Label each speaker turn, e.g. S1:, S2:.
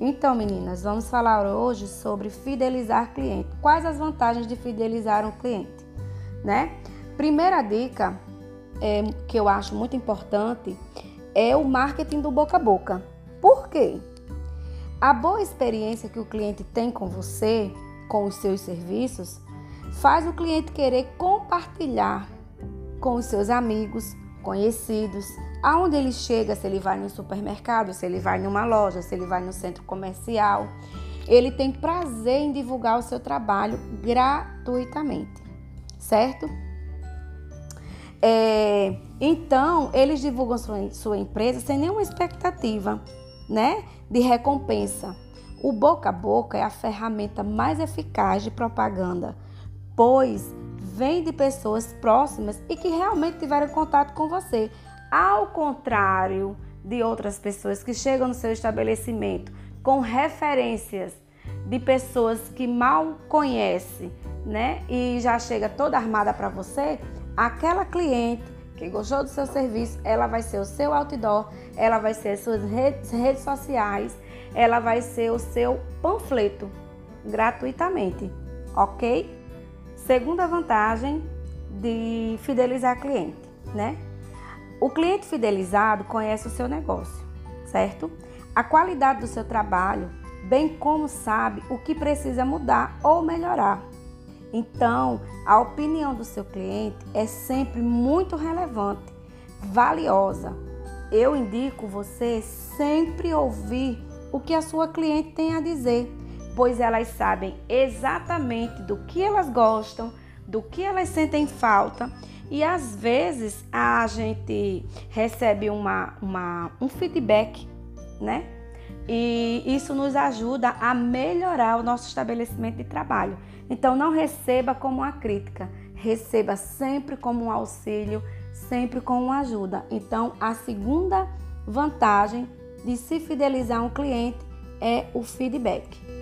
S1: Então, meninas, vamos falar hoje sobre fidelizar cliente. Quais as vantagens de fidelizar um cliente, né? Primeira dica é, que eu acho muito importante é o marketing do boca a boca. Por quê? A boa experiência que o cliente tem com você, com os seus serviços, faz o cliente querer compartilhar com os seus amigos, conhecidos, aonde ele chega, se ele vai no supermercado, se ele vai numa loja, se ele vai no centro comercial. Ele tem prazer em divulgar o seu trabalho gratuitamente, certo? É, então, eles divulgam sua, sua empresa sem nenhuma expectativa né, de recompensa. O boca a boca é a ferramenta mais eficaz de propaganda, pois vem de pessoas próximas e que realmente tiveram contato com você. Ao contrário de outras pessoas que chegam no seu estabelecimento com referências de pessoas que mal conhece, né? E já chega toda armada para você, aquela cliente que gostou do seu serviço, ela vai ser o seu outdoor, ela vai ser as suas redes, redes sociais, ela vai ser o seu panfleto gratuitamente, ok? Segunda vantagem de fidelizar cliente, né? O cliente fidelizado conhece o seu negócio, certo? A qualidade do seu trabalho, bem como sabe o que precisa mudar ou melhorar. Então, a opinião do seu cliente é sempre muito relevante, valiosa. Eu indico você sempre ouvir o que a sua cliente tem a dizer pois elas sabem exatamente do que elas gostam, do que elas sentem falta e às vezes a gente recebe uma, uma, um feedback, né? E isso nos ajuda a melhorar o nosso estabelecimento de trabalho. Então não receba como uma crítica, receba sempre como um auxílio, sempre como uma ajuda. Então a segunda vantagem de se fidelizar um cliente é o feedback.